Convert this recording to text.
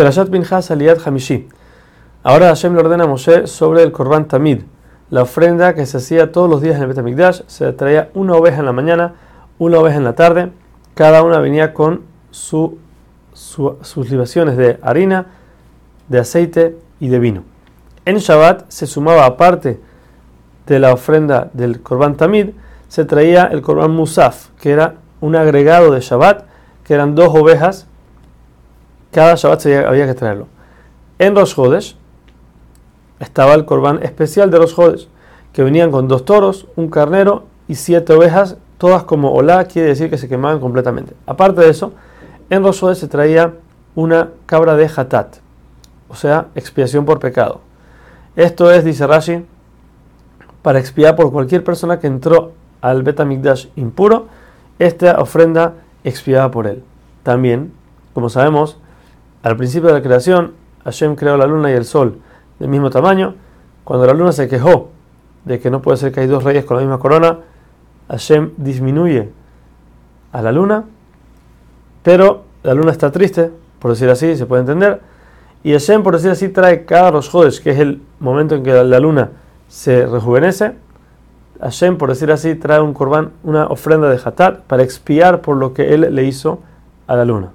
Perashat Pinchas Aliyat Hamishi. Ahora Hashem le ordena a Moshe sobre el Korban Tamid, la ofrenda que se hacía todos los días en el Betamikdash. Se traía una oveja en la mañana, una oveja en la tarde. Cada una venía con su, sus libaciones de harina, de aceite y de vino. En Shabbat se sumaba aparte de la ofrenda del Korban Tamid, se traía el Korban Musaf, que era un agregado de Shabbat, que eran dos ovejas. Cada Shabbat había que traerlo. En Rosh Hodesh estaba el Korban especial de los Hodesh, que venían con dos toros, un carnero y siete ovejas, todas como olá, quiere decir que se quemaban completamente. Aparte de eso, en Rosh Hodesh se traía una cabra de Hatat, o sea, expiación por pecado. Esto es, dice Rashi, para expiar por cualquier persona que entró al Betamikdash impuro, esta ofrenda expiaba por él. También, como sabemos, al principio de la creación, Hashem creó la luna y el sol del mismo tamaño. Cuando la luna se quejó de que no puede ser que hay dos reyes con la misma corona, Hashem disminuye a la luna, pero la luna está triste, por decir así, se puede entender, y Hashem, por decir así, trae cada Rosh que es el momento en que la luna se rejuvenece, Hashem, por decir así, trae un corbán, una ofrenda de Hatat para expiar por lo que él le hizo a la luna.